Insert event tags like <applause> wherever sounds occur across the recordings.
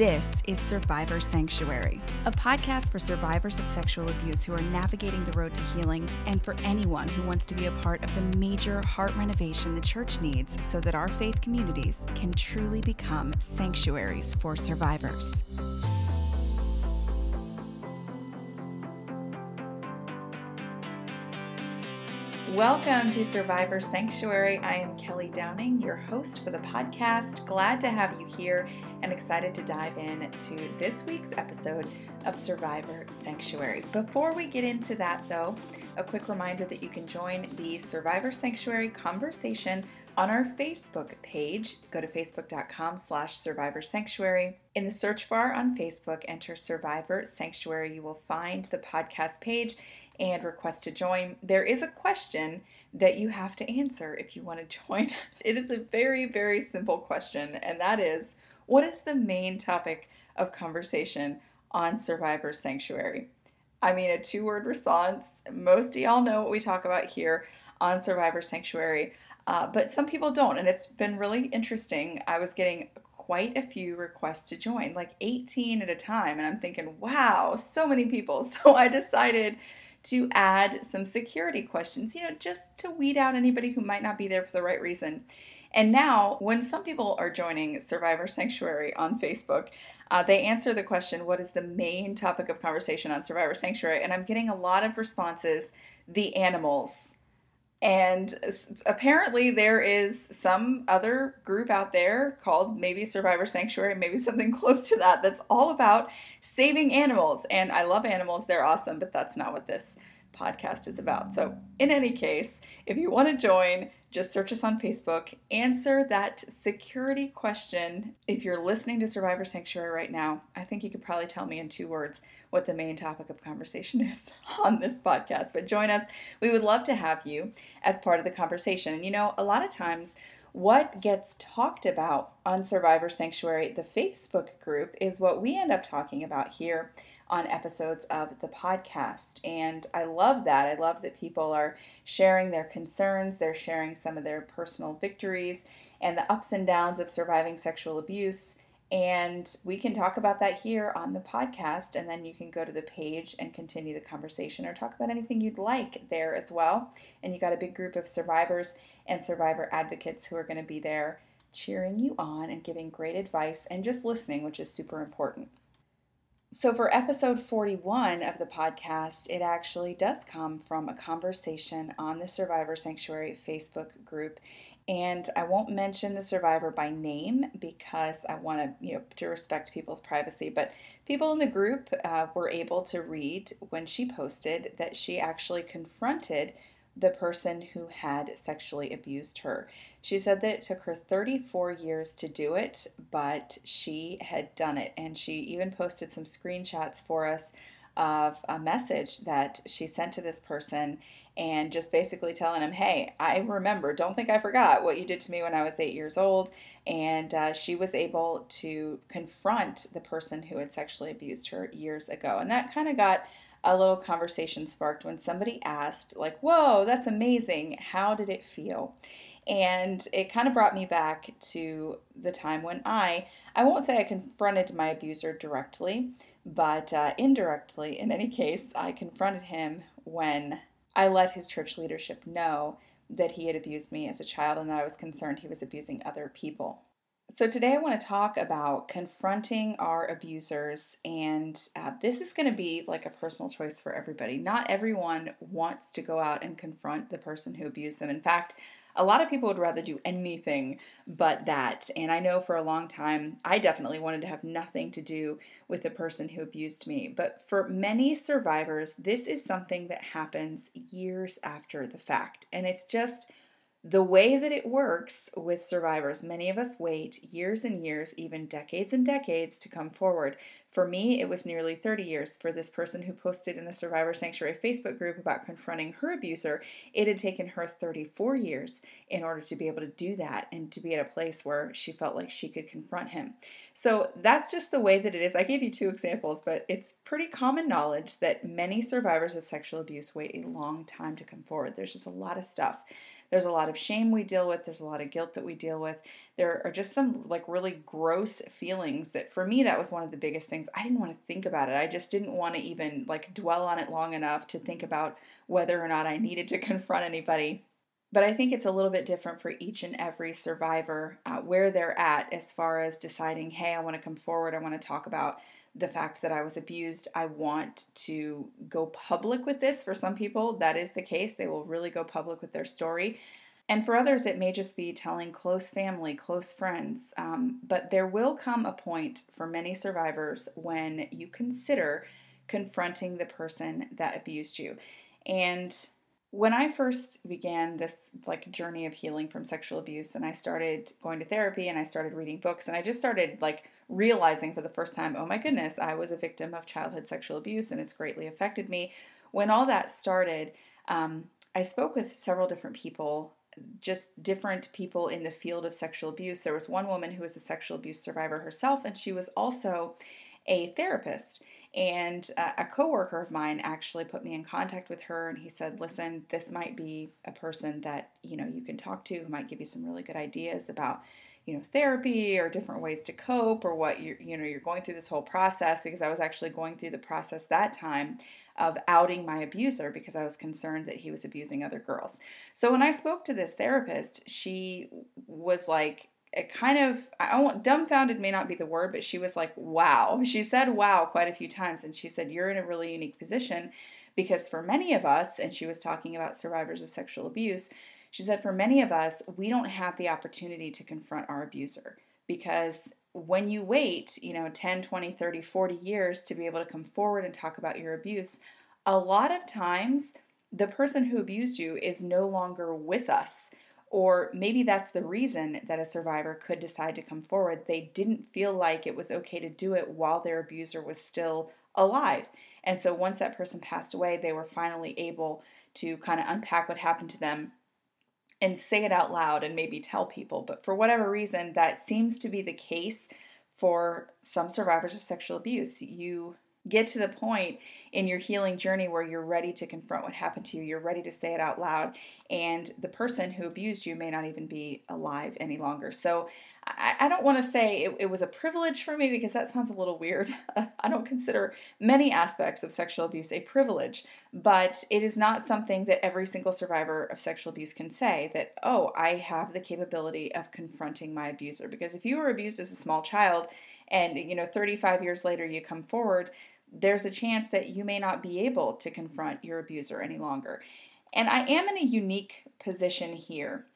this is Survivor Sanctuary, a podcast for survivors of sexual abuse who are navigating the road to healing and for anyone who wants to be a part of the major heart renovation the church needs so that our faith communities can truly become sanctuaries for survivors. Welcome to Survivor Sanctuary. I am Kelly Downing, your host for the podcast. Glad to have you here and excited to dive in to this week's episode of Survivor Sanctuary. Before we get into that, though, a quick reminder that you can join the Survivor Sanctuary conversation on our Facebook page. Go to facebook.com slash survivor sanctuary. In the search bar on Facebook, enter Survivor Sanctuary. You will find the podcast page and request to join, there is a question that you have to answer if you want to <laughs> join. It is a very, very simple question, and that is what is the main topic of conversation on Survivor Sanctuary? I mean, a two word response. Most of y'all know what we talk about here on Survivor Sanctuary, uh, but some people don't, and it's been really interesting. I was getting quite a few requests to join, like 18 at a time, and I'm thinking, wow, so many people. <laughs> So I decided to add some security questions, you know, just to weed out anybody who might not be there for the right reason. And now, when some people are joining Survivor Sanctuary on Facebook, uh, they answer the question, What is the main topic of conversation on Survivor Sanctuary? And I'm getting a lot of responses the animals. And apparently, there is some other group out there called maybe Survivor Sanctuary, maybe <laughs> something close to that, that's all about saving animals. And I love animals, they're awesome, but that's not what this podcast is about. So, in any case, if you want to join, just search us on Facebook, answer that security question. If you're listening to Survivor Sanctuary right now, I think you could probably tell me in two words what the main topic of conversation <laughs> is on this podcast. But join us. We would love to have you as part of the conversation. And you know, a lot of times, what gets talked about on Survivor Sanctuary, the Facebook group, is what we end up talking about here on episodes of the podcast. And I love that. I love that people are sharing their concerns, they're sharing some of their personal victories and the ups and downs of surviving sexual abuse. And we can talk about that here on the podcast, and then you can go to the page and continue the conversation or talk about anything you'd like there as well. And you got a big group of survivors and survivor advocates who are going to be there cheering you on and giving great advice and just listening, which is super important. So, for episode 41 of the podcast, it actually does come from a conversation on the Survivor Sanctuary Facebook group. And I won't mention the survivor by name because I want to, you know, to respect people's privacy. But people in the group uh, were able to read when she posted that she actually confronted the person who had sexually abused her. She said that it took her 34 years to do it, but she had done it. And she even posted some screenshots for us of a message that she sent to this person and just basically telling him, Hey, I remember, don't think I forgot what you did to me when I was eight years old. And uh, she was able to confront the person who had sexually abused her years ago. And that kind of got a little conversation sparked when somebody asked, like, Whoa, that's amazing. How did it feel? And it kind of brought me back to the time when I, I won't say I confronted my abuser directly, but uh, indirectly, in any case, I confronted him when I let his church leadership know that he had abused me as a child and that I was concerned he was abusing other people. So, today I want to talk about confronting our abusers, and uh, this is going to be like a personal choice for everybody. Not everyone wants to go out and confront the person who abused them. In fact, a lot of people would rather do anything but that. And I know for a long time, I definitely wanted to have nothing to do with the person who abused me. But for many survivors, this is something that happens years after the fact. And it's just the way that it works with survivors, many of us wait years and years, even decades and decades, to come forward. For me, it was nearly 30 years. For this person who posted in the Survivor Sanctuary Facebook group about confronting her abuser, it had taken her 34 years in order to be able to do that and to be at a place where she felt like she could confront him. So that's just the way that it is. I gave you two examples, but it's pretty common knowledge that many survivors of sexual abuse wait a long time to come forward. There's just a lot of stuff. There's a lot of shame we deal with, there's a lot of guilt that we deal with. There are just some like really gross feelings that for me that was one of the biggest things. I didn't want to think about it. I just didn't want to even like dwell on it long enough to think about whether or not I needed to <laughs> confront anybody. But I think it's a little bit different for each and every survivor uh, where they're at as far as deciding, hey, I want to come forward, I want to talk about the fact that I was abused. I want to go public with this. For some people, that is the case. They will really go public with their story. And for others, it may just be telling close family, close friends. Um, but there will come a point for many survivors when you consider confronting the person that abused you. And when I first began this like journey of healing from sexual abuse and I started going to therapy and I started reading books and I just started like realizing for the first time, oh my goodness, I was a victim of childhood sexual abuse and it's greatly affected me. When all that started, um, I spoke with several different people, just different people in the field of sexual abuse. There was one woman who was a sexual abuse survivor herself, and she was also a therapist. And uh, a coworker of mine actually put me in contact with her, and he said, "Listen, this might be a person that you know you can talk to, who might give you some really good ideas about." You know therapy or different ways to cope or what you you know you're going through this whole process because I was actually going through the process that time of outing my abuser because I was concerned that he was abusing other girls. So when I spoke to this therapist, she was like it kind of I want dumbfounded may not be the word, but she was like, "Wow." She said "wow" quite a few times and she said, "You're in a really unique position because for many of us and she was talking about survivors of sexual abuse, she said, for many of us, we don't have the opportunity to confront our abuser because when you wait, you know, 10, 20, 30, 40 years to be able to come forward and talk about your abuse, a lot of times the person who abused you is no longer with us. Or maybe that's the reason that a survivor could decide to come forward. They didn't feel like it was okay to do it while their abuser was still alive. And so once that person passed away, they were finally able to kind of unpack what happened to them and say it out loud and maybe tell people. But for whatever reason, that seems to be the case for some survivors of sexual abuse. You get to the point in your healing journey where you're ready to confront what happened to you, you're ready to say it out loud, and the person who abused you may not even be alive any longer. So I, I don't want to say it, it, was a privilege for me because that sounds a little weird. <laughs> I don't consider many aspects of sexual abuse a privilege, but it is not something that every single survivor of sexual abuse can say that, oh, I have the capability of confronting my abuser. Because if you were abused as a small child, and you know 35 years later you come forward there's a chance that you may not be able to confront your abuser any longer. And I am in a unique position here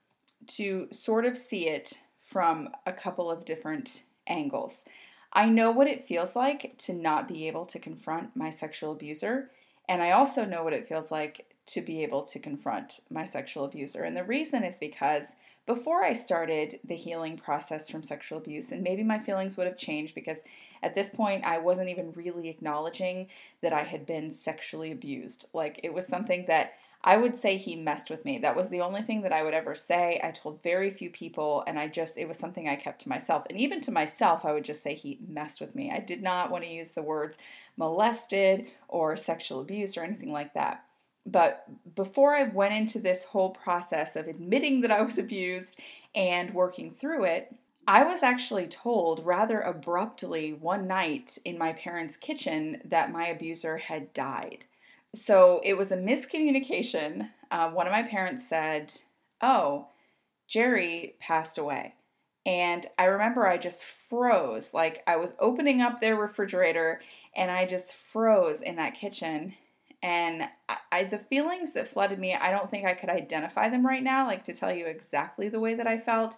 to sort of see it from a couple of different angles. I know what it feels like to not be able to confront my sexual abuser, and I also know what it feels like to be able to confront my sexual abuser. And the reason is because before I started the healing process from sexual abuse, and maybe my feelings would have changed because at this point, I wasn't even really acknowledging that I had been sexually abused. Like, it was something that I would say he messed with me. That was the only thing that I would ever say. I told very few people, and I just, it was something I kept to myself. And even to myself, I would just say he messed with me. I did not want to use the words molested or sexual abuse or anything like that. But before I went into this whole process of admitting that I was abused and working through it, I was actually told rather abruptly one night in my parents' kitchen that my abuser had died. So it was a miscommunication. Uh, one of my parents said, Oh, Jerry passed away. And I remember I just froze. Like I was opening up their refrigerator and I just froze in that kitchen. And I, I, the feelings that flooded me, I don't think I could identify them right now, like to tell you exactly the way that I felt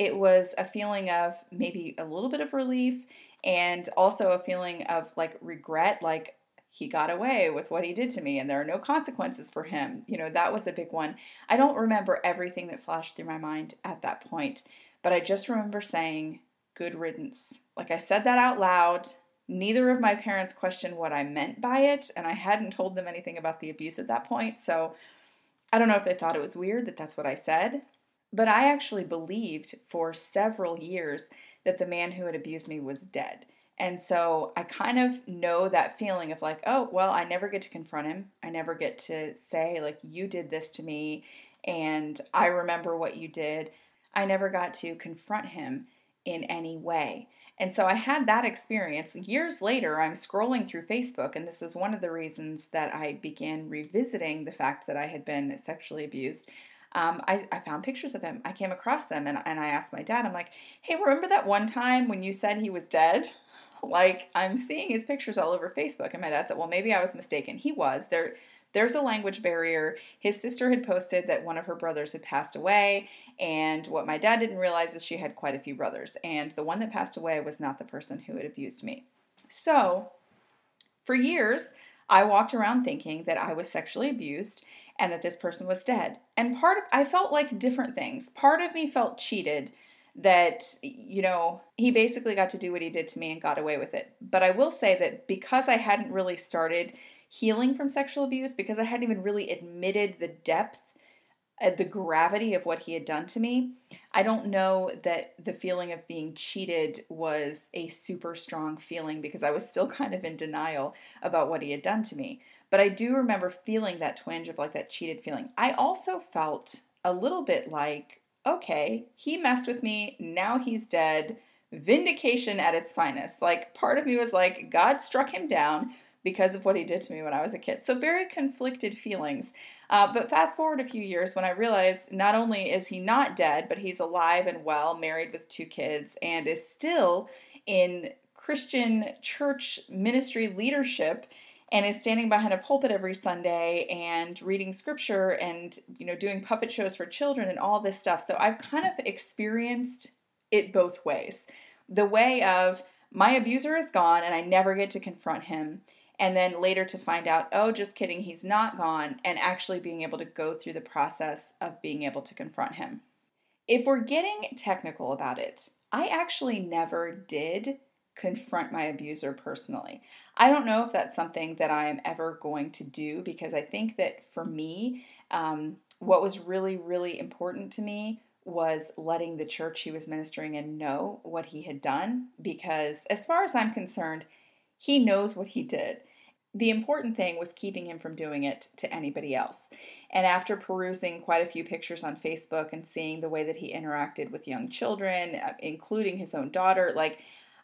it was a feeling of maybe a little bit of relief and also a feeling of like regret like he got away with what he did to me and there are no consequences for him. You know, that was a big one. I don't remember everything that flashed through my mind at that point, but I just remember saying, good riddance. Like I said that out loud. Neither of my parents questioned what I meant by it, and I hadn't told them anything about the abuse at that point. So I don't know if they thought it was weird that that's what I said, but I actually believed for several years that the man who had abused me was dead. And so I kind of know that feeling of like, oh, well, I never get to confront him. I never get to say, like, you did this to me and I remember what you did. I never got to confront him in any way. And so I had that experience. Years later, I'm scrolling through Facebook, and this was one of the reasons that I began revisiting the fact that I had been sexually abused. Um, I, I, found pictures of him. I came across them, and, and I asked my dad, I'm like, hey, remember that one time when you said he was dead? <laughs> Like I'm seeing his pictures all over Facebook, and my dad said, "Well, maybe I was mistaken. He was there." There's a language barrier. His sister had posted that one of her brothers had passed away, and what my dad didn't realize is she had quite a few brothers, and the one that passed away was not the person who had abused me. So, for years, I walked around thinking that I was sexually abused and that this person was dead. And part of I felt like different things. Part of me felt cheated that you know he basically got to do what he did to me and got away with it but i will say that because i hadn't really started healing from sexual abuse because i hadn't even really admitted the depth uh, the gravity of what he had done to me i don't know that the feeling of being cheated was a super strong feeling because i was still <laughs> kind of in denial about what he had done to me but i do remember feeling that twinge of like that cheated feeling i also felt a little bit like okay, he messed with me, now he's dead. Vindication at its finest. Like, part of me was like, God struck him down because of what he did to me when I was a kid. So, very conflicted feelings. Uh, but fast forward a few years when I realized not only is he not dead, but he's alive and well, married with two kids, and is still in Christian church ministry leadership and is standing behind a pulpit every Sunday and reading scripture and you know doing puppet shows for children and all this stuff. So I've kind of experienced it both ways. The way of my abuser is gone and I never get to confront him. And then later to find out, oh, just kidding, he's not gone, and actually being able to go through the process of being able to confront him. If we're getting technical about it, I actually never did confront my abuser personally. I don't know if that's something that I am ever going to do because I think that for me, um, what was really, really important to me was letting the church he was ministering in know what he had done because, as far as I'm concerned, he knows what he did. The important thing was keeping him from doing it to anybody else. And after perusing quite a few pictures on Facebook and seeing the way that he interacted with young children, uh, including his own daughter, like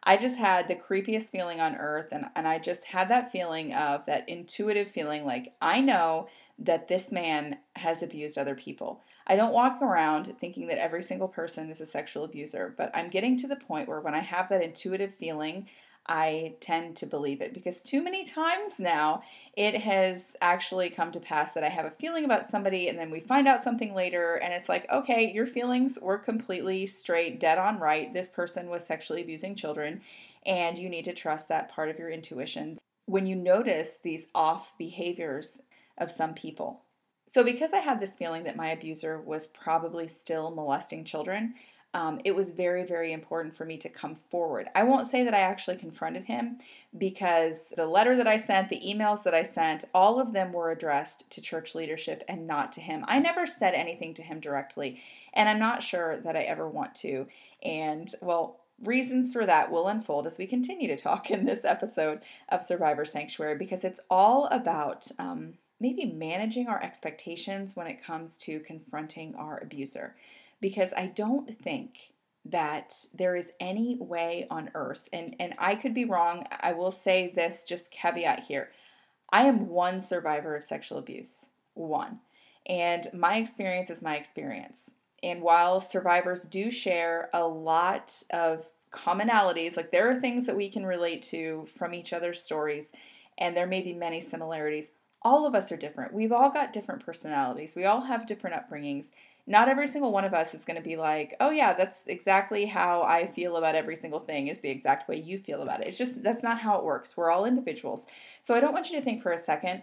I just had the creepiest feeling on earth. And, and I just had that feeling of that intuitive feeling like, I know that this man has abused other people. I don't walk around thinking that every single person is a sexual abuser, but I'm getting to the point where when I have that intuitive feeling, I tend to believe it because too many times now it has actually come to pass that I have a feeling about somebody and then we find out something later and it's like, okay, your feelings were completely straight, dead on right. This person was sexually abusing children and you need to trust that part of your intuition when you notice these off behaviors of some people. So, because I had this feeling that my abuser was probably still molesting children, um, it was very, very important for me to come forward. I won't say that I actually confronted him because the letter that I sent, the emails that I sent, all of them were addressed to church leadership and not to him. I never said anything to him directly, and I'm not sure that I ever want to. And well, reasons for that will unfold as we continue to talk in this episode of Survivor Sanctuary because it's all about. Um, maybe managing our expectations when it comes to confronting our abuser because I don't think that there is any way on earth, and, and I could be wrong. I will say this just caveat here. I am one survivor of sexual abuse, one. And my experience is my experience. And while survivors do share a lot of commonalities, like there are things that we can relate to from each other's stories, and there may be many similarities, all of us are different. We've all got different personalities, we all have different upbringings, not every single one of us is going to be like, oh, yeah, that's exactly how I feel about every single thing, is the exact way you feel about it. It's just that's not how it works. We're all individuals. So I don't want you to think for a second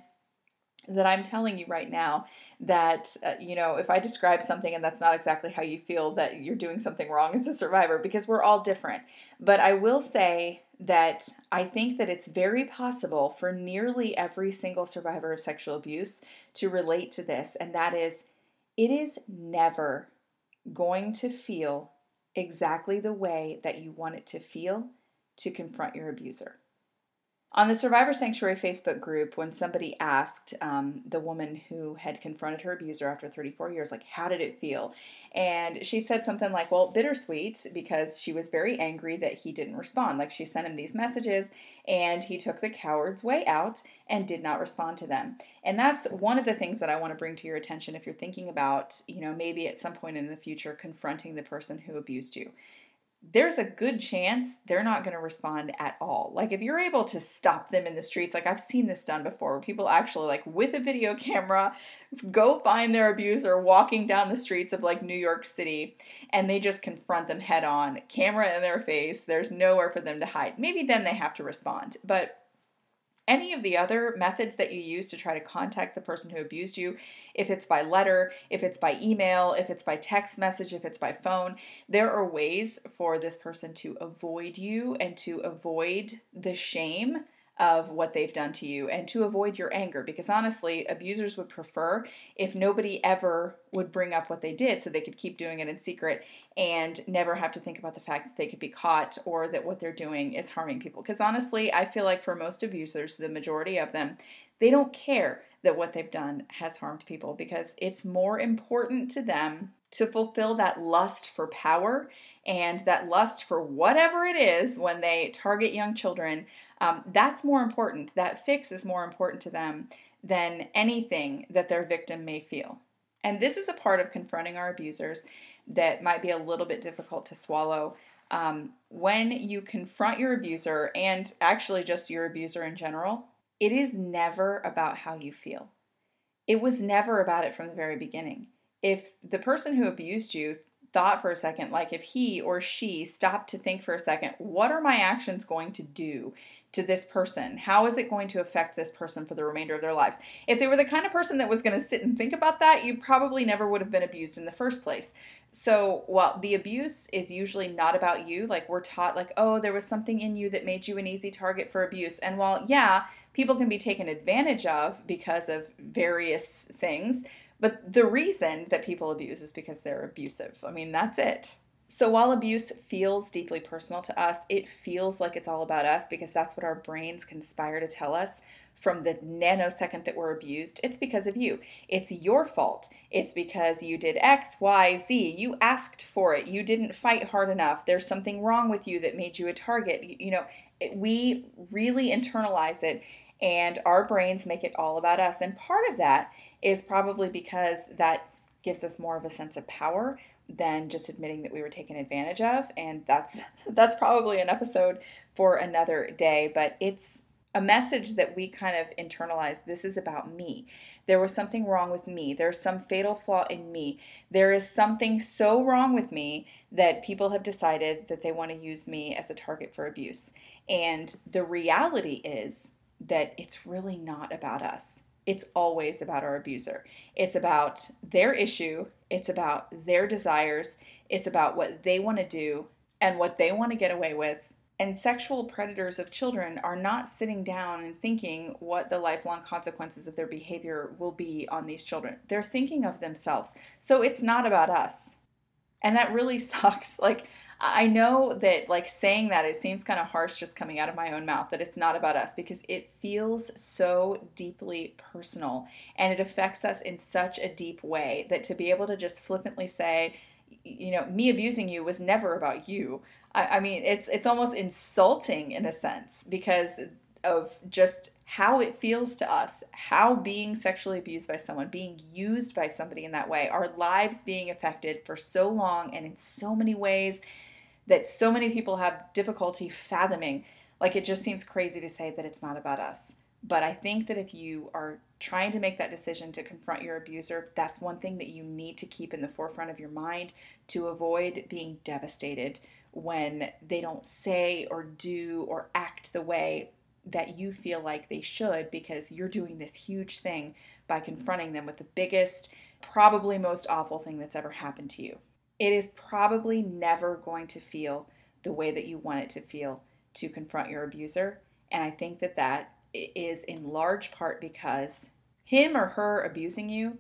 that I'm telling you right now that, uh, you know, if I describe something and that's not exactly how you feel, that you're doing something wrong as a survivor because we're all different. But I will say that I think that it's very possible for nearly every single survivor of sexual abuse to relate to this, and that is it is never going to feel exactly the way that you want it to feel to confront your abuser. On the Survivor Sanctuary Facebook group, when somebody asked um, the woman who had confronted her abuser after 34 years, like, how did it feel? And she said something like, well, bittersweet, because she was very angry that he didn't respond. Like, she sent him these messages and he took the coward's way out and did not respond to them. And that's one of the things that I want to bring to your attention if you're thinking about, you know, maybe at some point in the future confronting the person who abused you there's a good chance they're not going to respond at all. Like if you're able to stop them in the streets, like I've seen this done before where people actually like with a video <laughs> camera go find their abuser walking down the streets of like New York City and they just confront them head on, camera in their face. There's nowhere for them to hide. Maybe then they have to respond. But any of the other methods that you use to try to contact the person who abused you, if it's by letter, if it's by email, if it's by text message, if it's by phone, there are ways for this person to avoid you and to avoid the shame of what they've done to you and to avoid your anger because honestly abusers would prefer if nobody ever would bring up what they did so they could keep doing it in secret and never have to think about the fact that they could be caught or that what they're doing is harming people. Because honestly I feel like for most abusers the majority of them they don't care that what they've done has harmed people because it's more important to them to fulfill that lust for power and that lust for whatever it is when they target young children um, that's more important. That fix is more important to them than anything that their victim may feel. And this is a part of confronting our abusers that might be a little bit difficult to swallow. Um, when you confront your abuser, and actually just your abuser in general, it is never about how you feel. It was never about it from the very beginning. If the person who abused you thought for a second, like if he or she stopped to think for a second, what are my actions going to do to this person? How is it going to affect this person for the remainder of their lives? If they were the kind of person that was going to sit and think about that, you probably never would have been abused in the first place. So, while the abuse is usually not about you, like we're taught, like, oh, there was something in you that made you an easy target for abuse. And while, yeah, people can be taken advantage of because of various things, but the reason that people abuse is because they're abusive. I mean, that's it. So while abuse feels deeply personal to us, it feels like it's all about us because that's what our brains conspire to tell us from the nanosecond that we're abused. It's because of you. It's your fault. It's because you did X, Y, Z. You asked for it. You didn't fight hard enough. There's something wrong with you that made you a target. You know, we really internalize it and our brains make it all about us. And part of that is probably because that gives us more of a sense of power than just admitting that we were taken advantage of and that's <laughs> that's probably an episode for another day but it's a message that we kind of internalize this is about me. There was something wrong with me. There's some fatal flaw in me. There is something so wrong with me that people have decided that they want to use me as a target for abuse. And the reality is that it's really not about us. It's always about our abuser. It's about their issue, it's about their desires, it's about what they want to do and what they want to get away with. And sexual predators of children are not sitting down and thinking what the lifelong consequences of their behavior will be on these children. They're thinking of themselves. So it's not about us. And that really <laughs> sucks. Like, I know that like saying that it seems kind of harsh just coming out of my own mouth that it's not about us because it feels so deeply personal and it affects us in such a deep way that to be able to just flippantly say, you know, me abusing you was never about you. I, I mean, it's it's almost insulting in a sense because of just how it feels to us, how being sexually abused by someone, being used by somebody in that way, our lives being affected for so long and in so many ways that so many people have difficulty fathoming. Like it just seems crazy to say that it's not about us. But I think that if you are trying to make that decision to confront your abuser, that's one thing that you need to keep in the forefront of your mind to avoid being devastated when they don't say or do or act the way that you feel like they should because you're doing this huge thing by confronting them with the biggest, probably most awful thing that's ever happened to you. It is probably never going to feel the way that you want it to feel to confront your abuser. And I think that that is in large part because him or her abusing you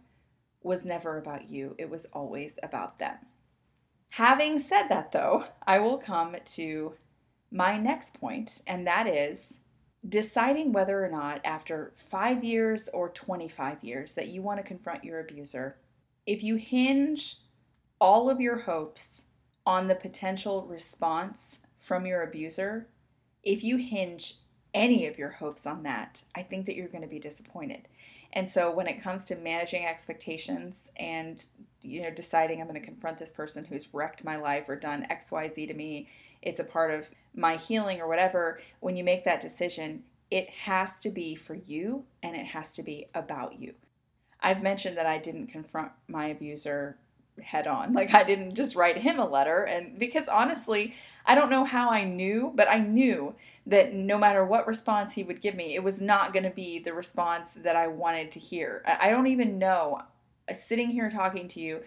was never about you, it was always about them. Having said that, though, I will come to my next point, and that is deciding whether or not, after five years or 25 years, that you want to confront your abuser. If you hinge all of your hopes on the potential response from your abuser, if you hinge any of your hopes on that, I think that you're going to be disappointed. And so when it comes to managing expectations and you know deciding I'm going to confront this person who's wrecked my life or done XYZ to me, it's a part of my healing or whatever, when you make that decision, it has to be for you and it has to be about you. I've mentioned that I didn't confront my abuser head on. Like I didn't just write him a letter and because honestly, I don't know how I knew, but I knew that no matter what response he would give me, it was not going to be the response that I wanted to hear. I don't even know, uh, sitting here talking to you,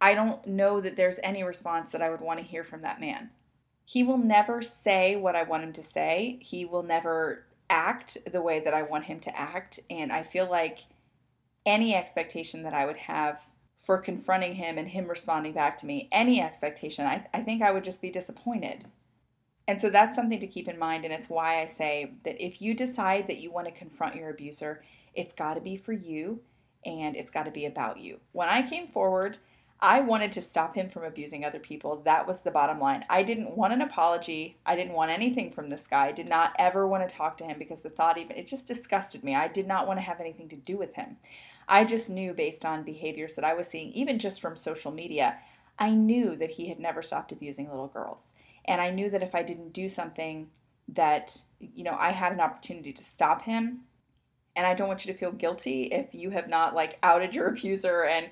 I don't know that there's any response that I would want to hear from that man. He will never say what I want him to say. He will never act the way that I want him to act. And I feel like any expectation that I would have for confronting him and him responding back to me, any expectation, I, I think I would just be disappointed. And so that's something to keep in mind. And it's why I say that if you decide that you want to confront your abuser, it's got to be for you and it's got to be about you. When I came forward, I wanted to stop him from abusing other people. That was the bottom line. I didn't want an apology. I didn't want anything from this guy. I did not ever want to talk to him because the thought even it just disgusted me. I did not want to have anything to do with him. I just knew based on behaviors that I was seeing, even just from social media, I knew that he had never stopped abusing little girls. And I knew that if I didn't do something that, you know, I had an opportunity to stop him. And I don't want you to feel guilty if you have not like outed your <laughs> abuser and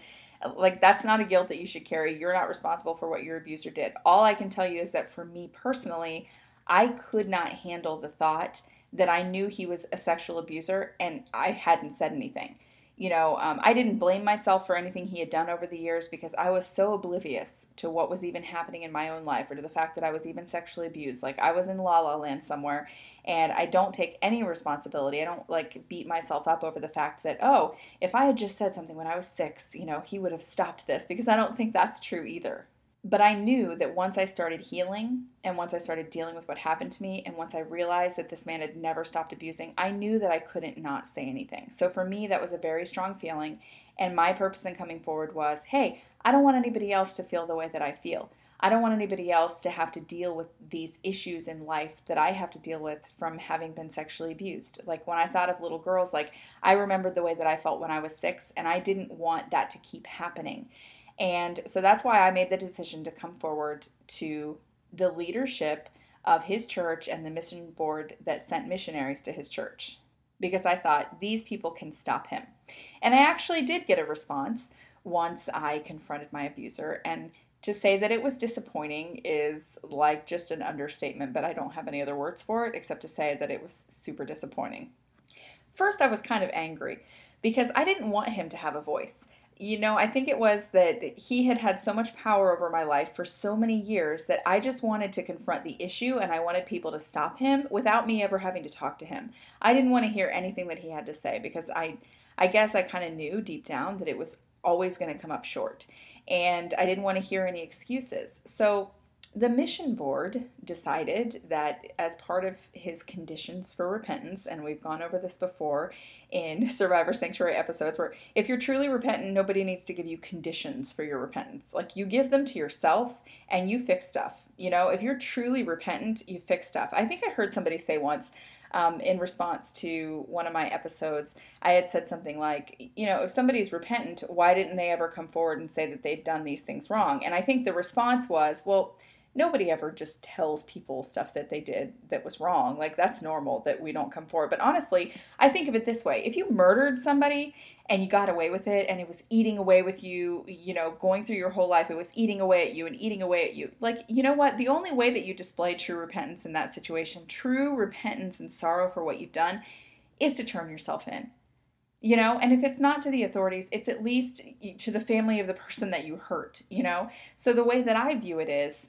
like that's not a guilt that you should carry. You're not responsible for what your abuser did. All I can tell you is that for me personally, I could not handle the thought that I knew he was a sexual abuser and I hadn't said anything you know, um, I didn't blame myself for anything he had done over the years because I was so oblivious to what was even happening in my own life or to the fact that I was even sexually abused. Like I was in la la land somewhere and I don't take any responsibility. I don't like beat myself up over the fact that, oh, if I had just said something when I was six, you know, he would have stopped this because I don't think that's true either. But I knew that once I started healing and once I started dealing with what happened to me and once I realized that this man had never stopped abusing, I knew that I couldn't not say anything. So for me, that was a very strong feeling. And my purpose in coming forward was hey, I don't want anybody else to feel the way that I feel. I don't want anybody else to have to deal with these issues in life that I have to deal with from having been sexually abused. Like when I thought of little girls, like I remembered the way that I felt when I was six, and I didn't want that to keep happening. And so that's why I made the decision to come forward to the leadership of his church and the mission board that sent missionaries to his church because I thought these people can stop him. And I actually did get a response once I confronted my abuser. And to say that it was disappointing is like just an understatement, but I don't have any other words for it except to say that it was super disappointing. First, I was kind of angry because I didn't want him to have a voice you know, I think it was that he had had so much power over my life for so many years that I just wanted to confront the issue and I wanted people to stop him without me ever having to talk to him. I didn't want to hear anything that he had to say because I I guess I kind of knew deep down that it was always going to come up short. And I didn't want to hear any excuses. So the mission board decided that as part of his conditions for repentance, and we've gone over this before in <laughs> Survivor Sanctuary episodes, where if you're truly repentant, nobody needs to give you conditions for your repentance. Like you give them to yourself and you fix stuff. You know, if you're truly repentant, you fix stuff. I think I heard somebody say once, um, in response to one of my episodes, I had said something like, you know, if somebody's repentant, why didn't they ever come forward and say that they'd done these things wrong? And I think the response was, well, nobody ever just tells people stuff that they did that was wrong. Like that's normal that we don't come forward. But honestly, I think of it this way. If you murdered somebody and you got away with it and it was eating away with you, you know, going through your whole life, it was eating away at you and eating away at you. Like, you know what? The only way that you display true repentance in that situation, true repentance and sorrow for what you've done, is to turn yourself in you know and if it's not to the authorities it's at least to the family of the person that you hurt you know so the way that i view it is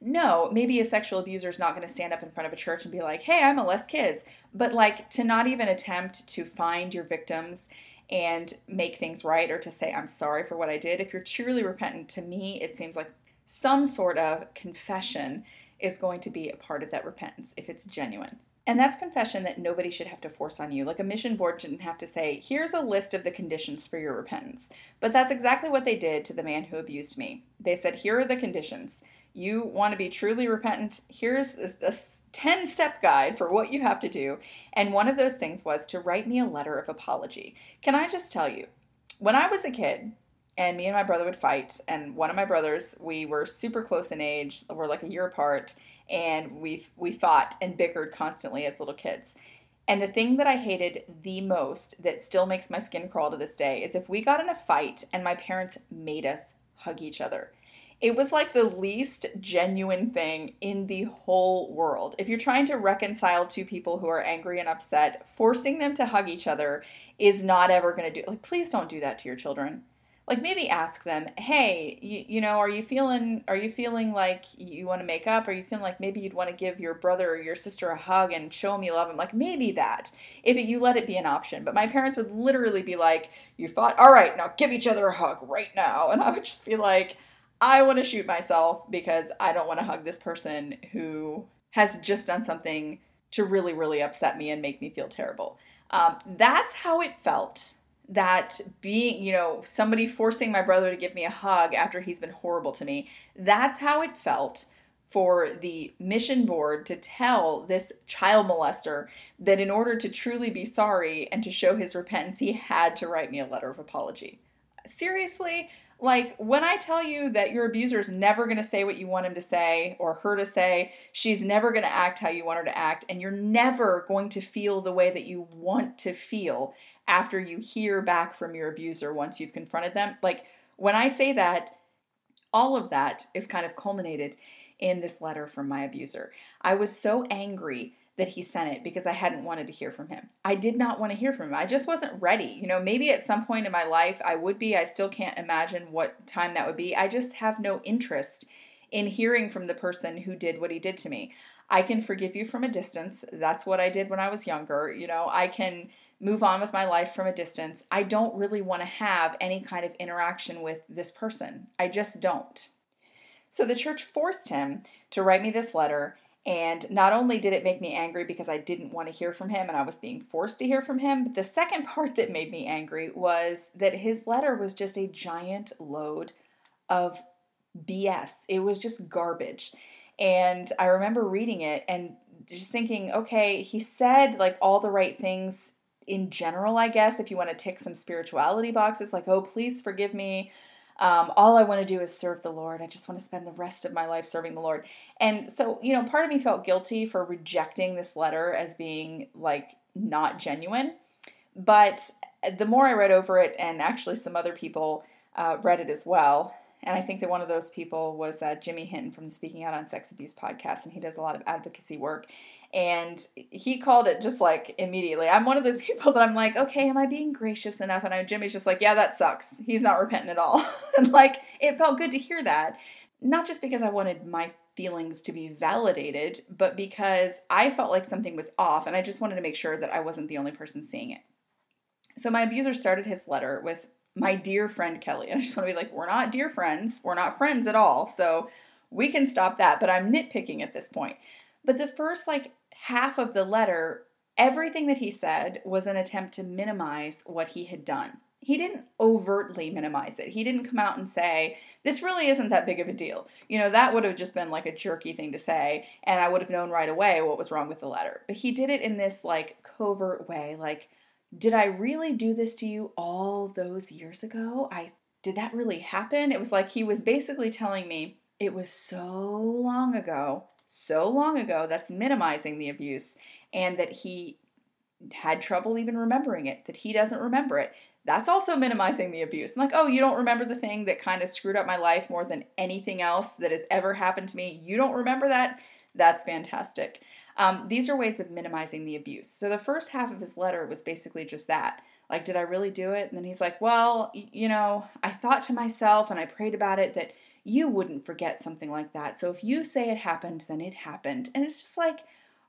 no maybe a sexual abuser is not going to stand up in front of a church and be like hey i molest kids. But like to not even attempt to find your victims and make things right or to say i'm sorry for what i did if you're truly repentant to me it seems like some sort of confession is going to be a part of that repentance if it's genuine and that's confession that nobody should have to force on you. Like a mission board shouldn't have to say, here's a list of the conditions for your repentance. But that's exactly what they did to the man who abused me. They said, here are the conditions. You want to be truly repentant? Here's a 10 step guide for what you have to do. And one of those things was to write me a letter of apology. Can I just tell you, when I was a kid, and me and my brother would fight, and one of my brothers, we were super close in age, we're like a year apart and we we fought and bickered constantly as little kids. And the thing that I hated the most that still makes my skin crawl to this day is if we got in a fight and my parents made us hug each other. It was like the least genuine thing in the whole world. If you're trying to reconcile two people who are angry and upset, forcing them to hug each other is not ever going to do. Like please don't do that to your children like maybe ask them hey you, you know are you feeling are you feeling like you want to make up? Are you feeling like maybe you'd want to give your brother or your sister a hug and show them you love them like maybe that if it, you let it be an option. But my parents would literally be like you thought all right now give each other a hug right now. And i would just be like i want to shoot myself because i don't want to hug this person who has just done something to really really upset me and make me feel terrible. Um, that's how it felt that being, you know, somebody forcing my brother to give me a hug after he's been horrible to me, that's how it felt for the mission board to tell this child molester that in order to truly be sorry and to show his repentance, he had to write me a letter of apology. Seriously? Like, when I tell you that your abuser is never going to say what you want him to say or her to say, she's never going to act how you want her to act, and you're never going to feel the way that you want to feel after you hear back from your abuser once you've confronted them. Like when I say that, all of that is kind of culminated in this letter from my abuser. I was so angry that he sent it because I hadn't wanted to hear from him. I did not want to hear from him. I just wasn't ready. You know, maybe at some point in my life I would be. I still can't imagine what time that would be. I just have no interest in hearing from the person who did what he did to me. I can forgive you from a distance. That's what I did when I was younger. You know, I can move on with my life from a distance. I don't really want to have any kind of interaction with this person. I just don't. So the church forced him to write me this letter. And not only did it make me angry because I didn't want to hear from him and I was being forced to hear from him, but the second <laughs> part that made me angry was that his letter was just a giant load of BS. It was just garbage. And I remember reading it and just thinking, okay, he said like all the right things in general, I guess, if you want to tick some spirituality boxes, like, oh, please forgive me. Um, all I want to do is serve the Lord. I just want to spend the rest of my life serving the Lord. And so, you know, part of me felt guilty for rejecting this letter as being like not genuine. But the more I read over it, and actually some other people uh, read it as well, and I think that one of those people was uh, Jimmy Hinton from the Speaking Out on Sex Abuse podcast, and he does a lot of advocacy work and he called it just like immediately. I'm one of those <laughs> people that I'm like, okay, am I being gracious enough? And I, Jimmy's just like, yeah, that sucks. He's not repentant at all. <laughs> and like, it felt good to hear that. Not just because I wanted my feelings to be validated, but because I felt like something was off and I just wanted to make sure that I wasn't the only person seeing it. So my abuser started his letter with, my dear friend Kelly. And I just want to be like, we're not dear friends. We're not friends at all. So we can stop that. But I'm nitpicking at this point. But the first like half of the letter, everything that he said was an attempt to minimize what he had done. He didn't overtly minimize it. He didn't come out and say, This really isn't that big of a deal. You know, that would have just been like a jerky thing to say, and I would have known right away what was wrong with the letter. But he did it in this like covert way, like, Did I really do this to you all those years ago? I did that really happen? It was like he was basically telling me, it was so long ago, so long ago, that's minimizing the abuse, and that he had trouble even remembering it, that he doesn't remember it. That's also minimizing the abuse. I'm like, oh, you don't remember the thing that kind of screwed up my life more than anything else that has ever happened to me. You don't remember that? That's fantastic. Um, these are ways of minimizing the abuse. So the first half of his letter was basically just that. Like, did I really do it? And then he's like, well, you know, I thought to myself and I prayed about it that you wouldn't forget something like that. So if you say it happened, then it happened. And it's just like,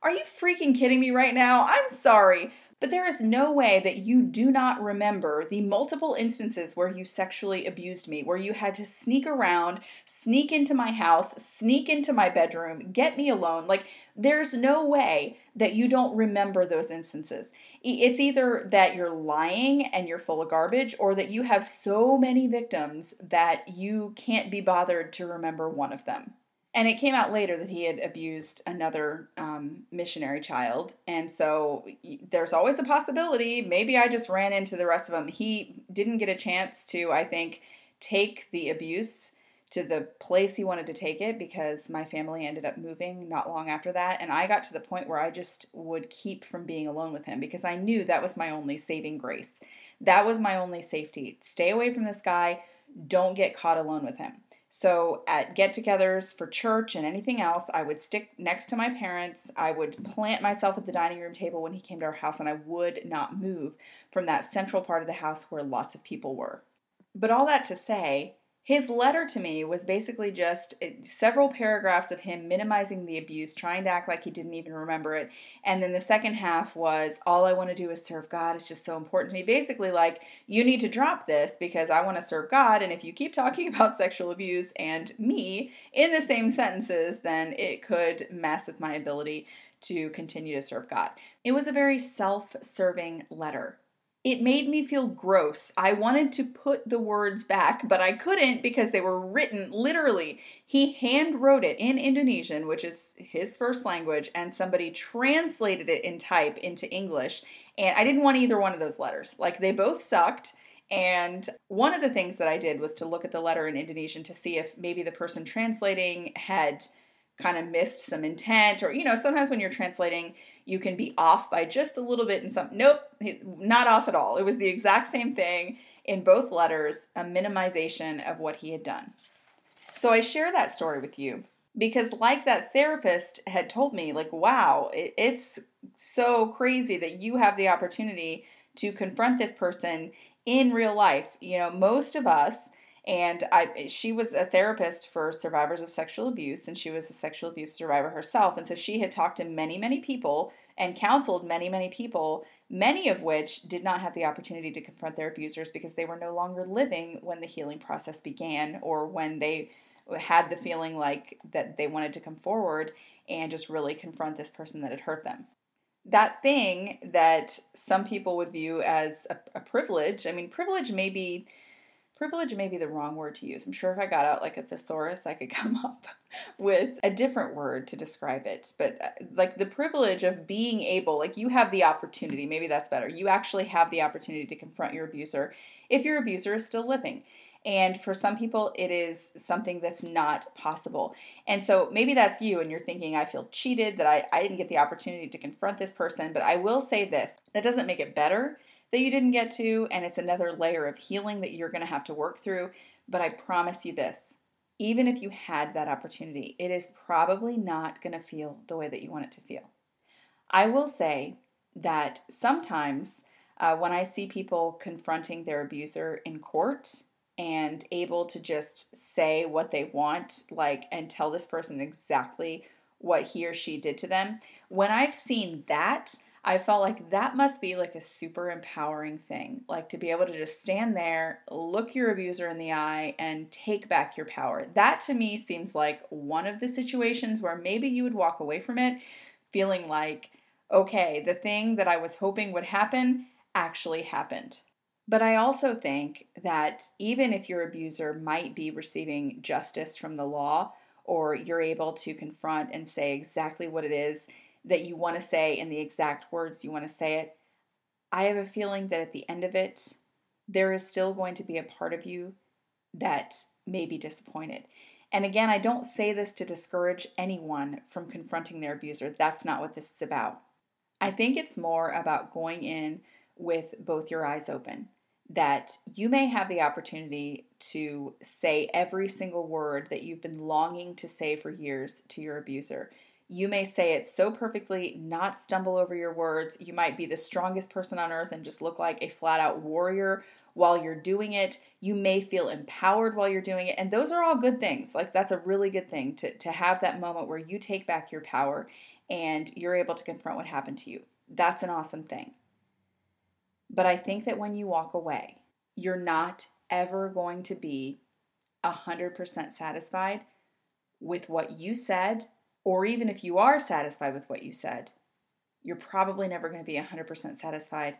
are you freaking kidding me right now? I'm sorry, but there is no way that you do not remember the multiple instances where you sexually abused me, where you had to sneak around, sneak into my house, sneak into my bedroom, get me alone. Like, there's no way that you don't remember those instances. It's either that you're lying and you're full of garbage, or that you have so many victims that you can't be bothered to remember one of them and it came out later that he had abused another um, missionary child. And so there's always a possibility. Maybe i just ran into the rest of them he didn't get a chance to i think take the abuse to the place he wanted to take it because my family ended up moving not long after that. And i got to the point where i just would keep from being alone with him because i knew that was my only saving grace. That was my only safety. Stay away from this guy. Don't get caught alone with him so at get togethers for church and anything else, I would stick next to my parents. I would plant myself at the dining room table when he came to our house, and I would not move from that central part of the house where lots of people were. But all that to say, his letter to me was basically just eh, several paragraphs of him minimizing the abuse, trying to act like he didn't even remember it. And then the second half was, All I want to do is serve God. It's just so important to me. Basically, like, you need to drop this because I want to serve God. And if you keep talking <laughs> about sexual abuse and me in the same sentences, then it could mess with my ability to continue to serve God. It was a very self serving letter it made me feel gross. I wanted to put the words back, but I couldn't because they were written literally. He hand wrote it in Indonesian, which is his first language, and somebody translated it in type into English. And I didn't want either one of those letters. Like they both sucked. And one of the things that I did was to look at the letter in Indonesian to see if maybe the person translating had kind of missed some intent or you know sometimes when you're translating you can be off by just a little bit and some nope not off at all. It was the exact same thing in both letters a minimization of what he had done. So i share that story with you because like that therapist had told me like wow it, it's so crazy that you have the opportunity to confront this person in real life. You know most of us and I she was a therapist for survivors of sexual abuse and she was a sexual abuse survivor herself. And so she had talked to many many people and counseled many many people many of which did not have the opportunity to confront their abusers because they were no longer living when the healing process began or when they had the feeling like that they wanted to come forward and just really confront this person that had hurt them. That thing that some people would view as a, a privilege i mean privilege may be privilege may be the wrong word to use. I'm sure if I got out like a thesaurus, I could <laughs> come up with a different word to describe it. But uh, like the privilege of being able, like you have the opportunity, maybe that's better. You actually have the opportunity to confront your abuser if your abuser is still living. And for some people, it is something that's not possible. And so maybe that's you, and you're thinking, I feel cheated that I, I didn't get the opportunity to confront this person. But I will say this that doesn't make it better that you didn't get to, and it's another layer of healing that you're going to have to work through. But I promise you this even if you had that opportunity, it is probably not going to feel the way that you want it to feel. I will say that sometimes uh, when I see people confronting their abuser in court and able to just say what they want, like, and tell this person exactly what he or she did to them, when I've seen that, I felt like that must be like a super empowering thing. Like to be able to just stand there, look your abuser in the eye, and take back your power. That to me seems like one of the situations where maybe you would walk away from it feeling like, okay, the thing that I was hoping would happen actually happened. But I also think that even if your abuser might be receiving justice from the law, or you're able to confront and say exactly what it is that you want to say in the exact words you want to say it, I have a feeling that at the end of it, there is still going to be a part of you that may be disappointed. And again, I don't say this to discourage anyone from confronting their abuser. That's not what this is about. I think it's more about going in with both your eyes open. That you may have the opportunity to say every single word that you've been longing to say for years to your abuser. You may say it so perfectly, not stumble over your words. You might be the strongest person on earth and just look like a flat out warrior while you're doing it. You may feel empowered while you're doing it. And those are all good things. Like, that's a really good thing to, to have that moment where you take back your power and you're able to confront what happened to you. That's an awesome thing. But I think that when you walk away, you're not ever going to be 100% satisfied with what you said or even if you are satisfied with what you said, you're probably never going to be 100% satisfied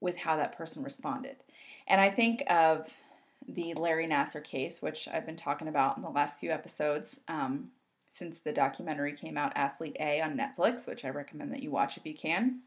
with how that person responded. And I think of the Larry Nassar case, which I've been talking about in the last few episodes um, since the documentary came out, Athlete A, on Netflix, which I recommend that you watch if you can.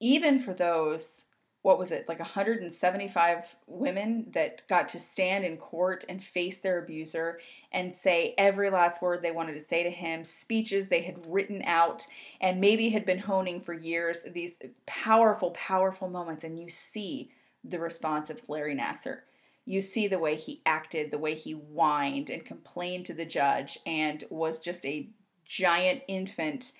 Even for those what was it like 175 women that got to stand in court and face their abuser and say every last word they wanted to say to him speeches they had written out and maybe had been honing for years these powerful powerful moments and you see the response of Larry Nassar. you see the way he acted the way he whined and complained to the judge and was just a giant infant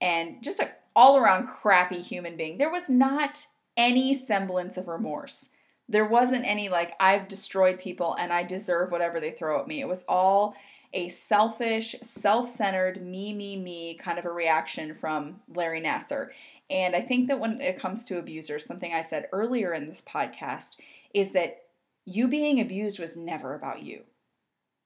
and just a all around crappy human being there was not any semblance of remorse. There wasn't any like, I've destroyed people and I deserve whatever they throw at me. It was all a selfish, self centered, me, me, me kind of a reaction from Larry Nassar. And I think that when it comes to abusers, something I said earlier in this podcast is that you being abused was never about you.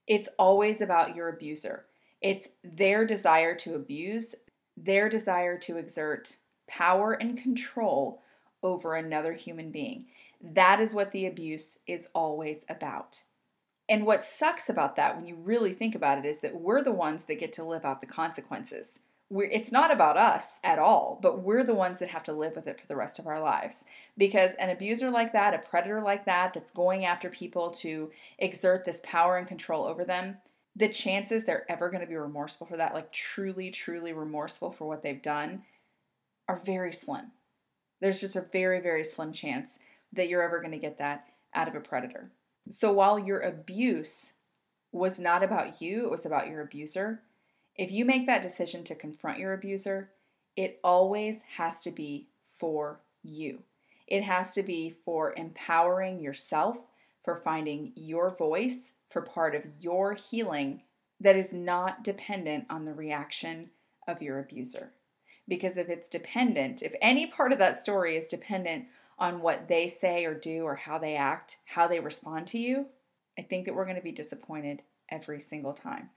It's always about your abuser. It's their desire to abuse, their desire to exert power and control over another human being. That is what the abuse is always about. And what sucks about that, when you really think about it, is that we're the ones that get to live out the consequences. We're, it's not about us at all, but we're the ones that have to live with it for the rest of our lives. Because an abuser like that, a predator like that, that's going after people to exert this power and control over them, the chances they're ever going to be remorseful for that, like truly, truly remorseful for what they've done, are very slim. There's just a very, very slim chance that you're ever going to get that out of a predator. So while your abuse was not about you, it was about your abuser, if you make that decision to confront your abuser, it always has to be for you. It has to be for empowering yourself, for finding your voice, for part of your healing that is not dependent on the reaction of your abuser. Because if it's dependent, if any part of that story is dependent on what they say or do or how they act, how they respond to you, I think that we're going to be disappointed every single time.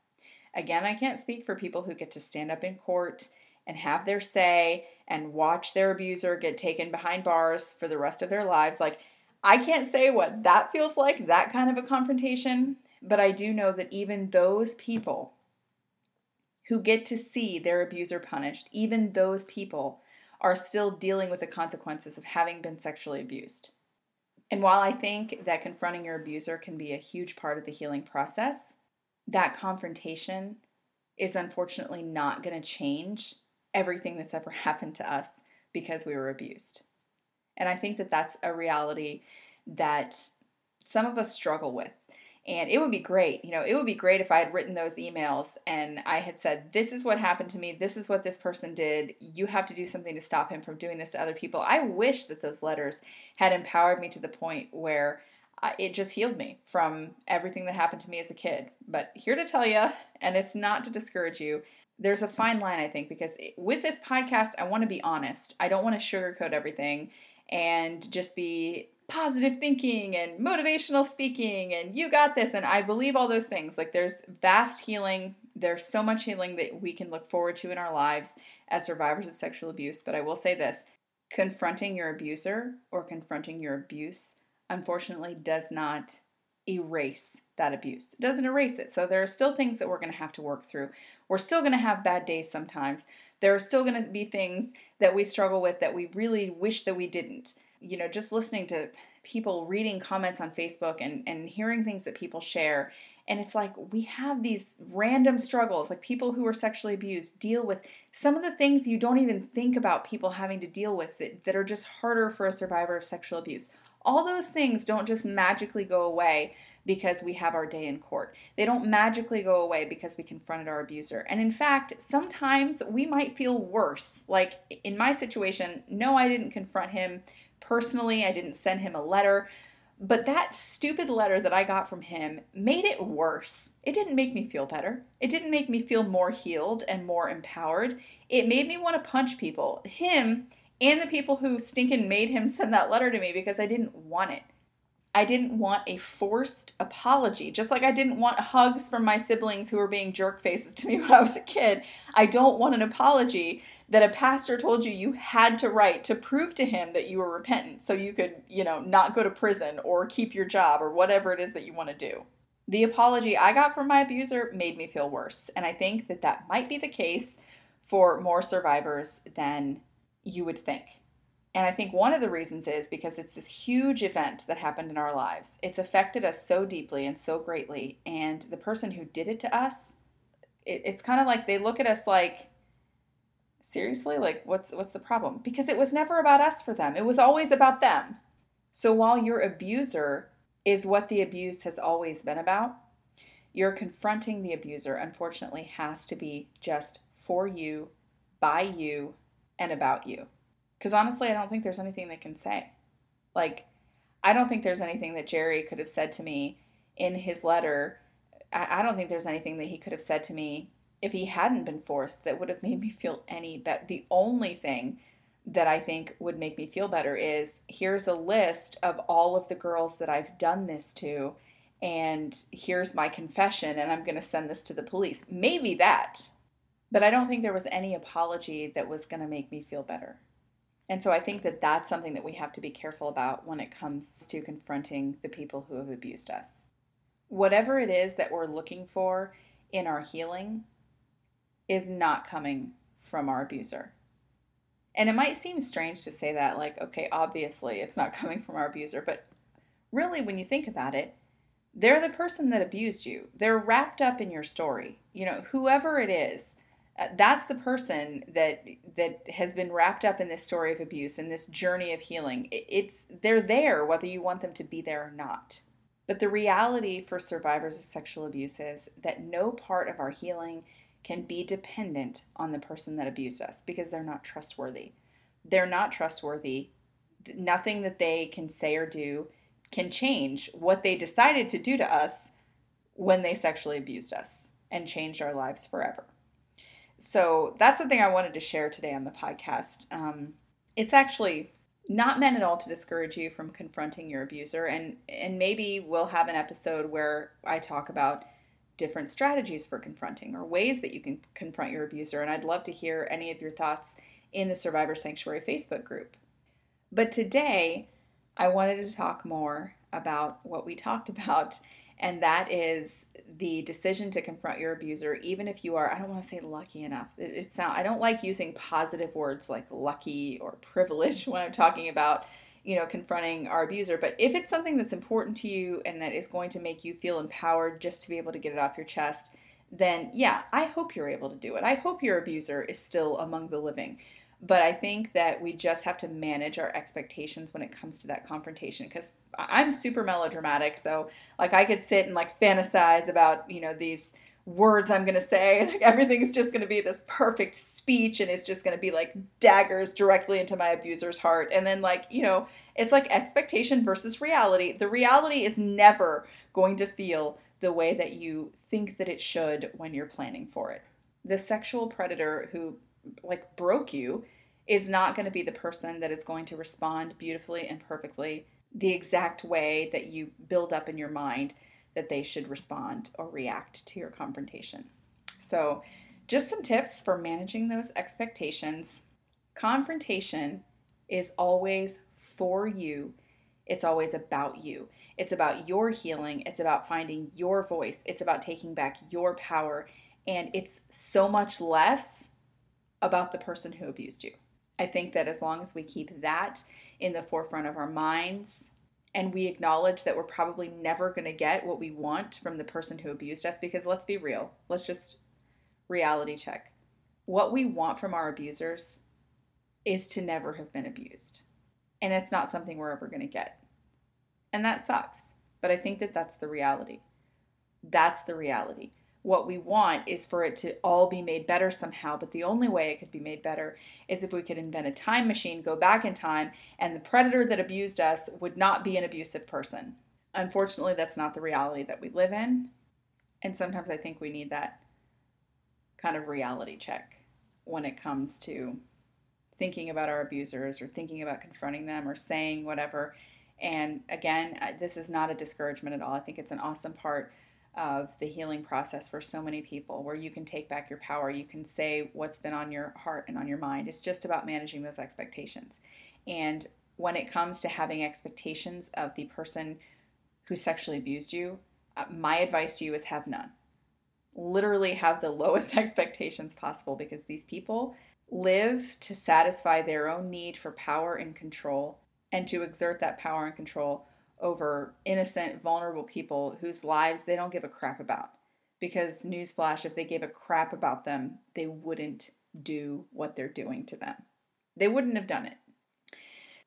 Again, I can't speak for people who get to stand up in court and have their say and watch their abuser get taken behind bars for the rest of their lives. Like, I can't say what that feels like, that kind of a confrontation, but I do know that even those people who get to see their abuser punished, even those people are still dealing with the consequences of having been sexually abused. And while I think that confronting your abuser can be a huge part of the healing process, that confrontation is unfortunately not going to change everything that's ever <laughs> happened to us because we were abused. And I think that that's a reality that some of us struggle with. And it would be great, you know, it would be great if I had written those emails and I had said, This is what happened to me. This is what this person did. You have to do something to stop him from doing this to other people. I wish that those letters had empowered me to the point where it just healed me from everything that happened to me as a kid. But here to tell you, and it's not to discourage you, there's a fine line, I think, because with this podcast, I want to be honest. I don't want to sugarcoat everything and just be positive thinking and motivational speaking and you got this and I believe all those things. Like there's vast healing, there's so much healing that we can look forward to in our lives as survivors of sexual abuse, but I will say this, confronting your abuser or confronting your abuse unfortunately does not erase that abuse. It doesn't erase it. So there are still things that we're going to have to work through. We're still going to have bad days sometimes. There are still going to be things that we struggle with that we really wish that we didn't you know, just listening to people reading comments on Facebook and, and hearing things that people share And it's like we have these random struggles, like people who are sexually abused deal with some of the things you don't even think about people having to deal with that, that are just harder for a survivor of sexual abuse. All those things don't just magically go away because we have our day in court. They don't magically go away because we confronted our abuser. And in fact, sometimes we might feel worse. Like in my situation, no, I didn't confront him personally, I didn't send him a letter. But that stupid letter that I got from him made it worse. It didn't make me feel better. It didn't make me feel more healed and more empowered. It made me want to punch people, him and the people who stinking made him <laughs> send that letter to me because I didn't want it. I didn't want a forced apology, just like I didn't want hugs from my siblings who were being jerk faces to me <laughs> when I was a kid. I don't want an apology that a pastor told you you had to write to prove to him that you were repentant so you could, you know, not go to prison or keep your job or whatever it is that you want to do. The apology I got from my abuser made me feel worse, and I think that that might be the case for more survivors than you would think. And I think one of the reasons is because it's this huge event that happened in our lives. It's affected us so deeply and so greatly. And the person who did it to us, it, it's kind of like they look at us like, seriously? Like what's what's the problem? Because it was never about us for them. It was always about them. So while your abuser is what the abuse has always been about your confronting the abuser unfortunately has to be just for you by you and about you because honestly i don't think there's anything they can say like i don't think there's anything that jerry could have said to me in his letter I, don't think there's anything that he could have said to me if he hadn't been forced that would have made me feel any better. The only thing that I think would make me feel better is here's a list of all of the girls that I've done this to, and here's my confession, and I'm going to send this to the police. Maybe that. But I don't think there was any apology that was going to make me feel better. And so I think that that's something that we have to be careful about when it comes to confronting the people who have abused us. Whatever it is that we're looking for in our healing, is not coming from our abuser. And it might seem strange to say that, like, okay, obviously it's not <laughs> coming from our abuser, but really, when you think about it, they're the person that abused you. They're wrapped up in your story. You know, whoever it is, Uh, that's the person that that has been wrapped up in this story of abuse and this journey of healing. It's they're there whether you want them to be there or not. But the reality for survivors of sexual abuse is that no part of our healing can be dependent on the person that abused us because they're not trustworthy. They're not trustworthy. Nothing that they can say or do can change what they decided to do to us when they sexually abused us and changed our lives forever. So that's the thing I wanted to share today on the podcast. Um, it's actually not meant at all to discourage you from confronting your abuser, and and maybe we'll have an episode where I talk about different strategies for confronting or ways that you can confront your abuser. And I'd love to hear any of your thoughts in the Survivor Sanctuary Facebook group. But today, I wanted to talk more about what we talked <laughs> about, and that is the decision to confront your abuser, even if you are, I don't want to say lucky enough. It, it sound, I don't like using positive words like lucky or <laughs> privileged when I'm talking about you know, confronting our abuser. But if it's something that's important to you and that is going to make you feel empowered just to be able to get it off your chest, then yeah, I hope you're able to do it. I hope your abuser is still among the living. But I think that we just have to manage our expectations when it comes to that confrontation because I'm super melodramatic. So, like, I could sit and like fantasize about, you know, these words I'm going to say. <laughs> Like everything's just going to be this perfect speech and it's just going to be like daggers directly into my abuser's heart. And then like, you know, it's like expectation versus reality. The reality is never going to feel the way that you think that it should when you're planning for it. The sexual predator who like broke you is not going to be the person that is going to respond beautifully and perfectly the exact way that you build up in your mind that they should respond or react to your confrontation. So, just some tips for managing those expectations. Confrontation is always for you, it's always about you. It's about your healing, it's about finding your voice, it's about taking back your power, and it's so much less about the person who abused you. I think that as long as we keep that in the forefront of our minds and we acknowledge that we're probably never going to get what we want from the person who abused us because let's be real. Let's just reality check. What we want from our abusers is to never have been abused. And it's not something we're ever going to get. And that sucks. But I think that that's the reality. That's the reality. What we want is for it to all be made better somehow, but the only way it could be made better is if we could invent a time machine, go back in time, and the predator that abused us would not be an abusive person. Unfortunately, that's not the reality that we live in. And sometimes I think we need that kind of reality check when it comes to thinking about our abusers or thinking about confronting them or saying whatever. And again, this is not a discouragement at all. I think it's an awesome part of the healing process for so many people where you can take back your power. You can say what's been on your heart and on your mind. It's just about managing those expectations. And when it comes to having expectations of the person who sexually abused you, uh, my advice to you is have none. Literally have the <laughs> lowest expectations possible because these people live to satisfy their own need for power and control and to exert that power and control over innocent, vulnerable people whose lives they don't give a crap about. Because, newsflash, if they gave a crap about them, they wouldn't do what they're doing to them. They wouldn't have done it.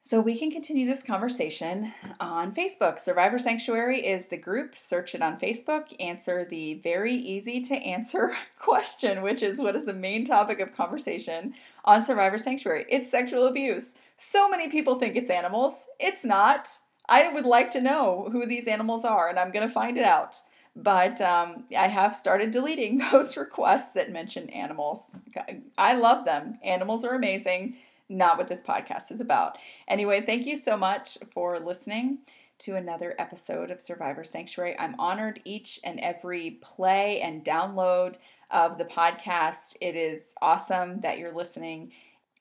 So we can continue this conversation on Facebook. Survivor Sanctuary is the group. Search it on Facebook. Answer the very easy to answer <laughs> question, which is what is the main topic of conversation on Survivor Sanctuary? It's sexual abuse. So many people think it's animals. It's not. I would like to know who these animals are, and I'm going to find it out. But um, I have started deleting <laughs> those requests that mention animals. I love them. Animals are amazing not what this podcast is about. Anyway, thank you so much for listening to another episode of Survivor Sanctuary. I'm honored each and every play and download of the podcast. It is awesome that you're listening,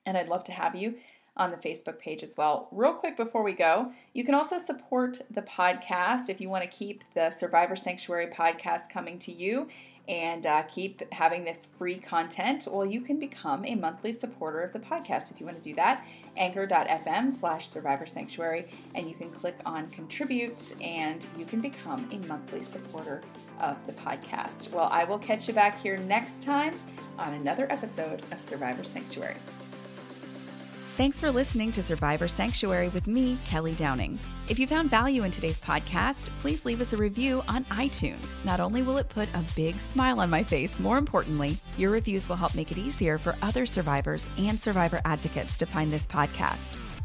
and I'd love to have you on the Facebook page as well. Real quick before we go, you can also support the podcast if you want to keep the Survivor Sanctuary podcast coming to you and uh, keep having this free content, well, you can become a monthly supporter of the podcast if you want to do that. Anchor.fm slash survivor sanctuary, and you can click on contribute and you can become a monthly supporter of the podcast. Well, I will catch you back here next time on another episode of Survivor Sanctuary. Thanks for listening to Survivor Sanctuary with me, Kelly Downing. If you found value in today's podcast, please leave us a review on iTunes. Not only will it put a big smile on my face, more importantly, your reviews will help make it easier for other survivors and survivor advocates to find this podcast.